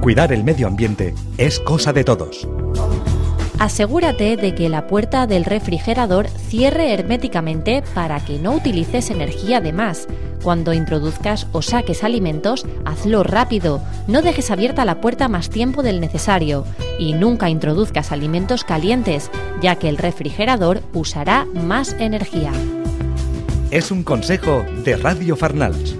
Cuidar el medio ambiente es cosa de todos. Asegúrate de que la puerta del refrigerador cierre herméticamente para que no utilices energía de más. Cuando introduzcas o saques alimentos, hazlo rápido. No dejes abierta la puerta más tiempo del necesario. Y nunca introduzcas alimentos calientes, ya que el refrigerador usará más energía. Es un consejo de Radio Farnals.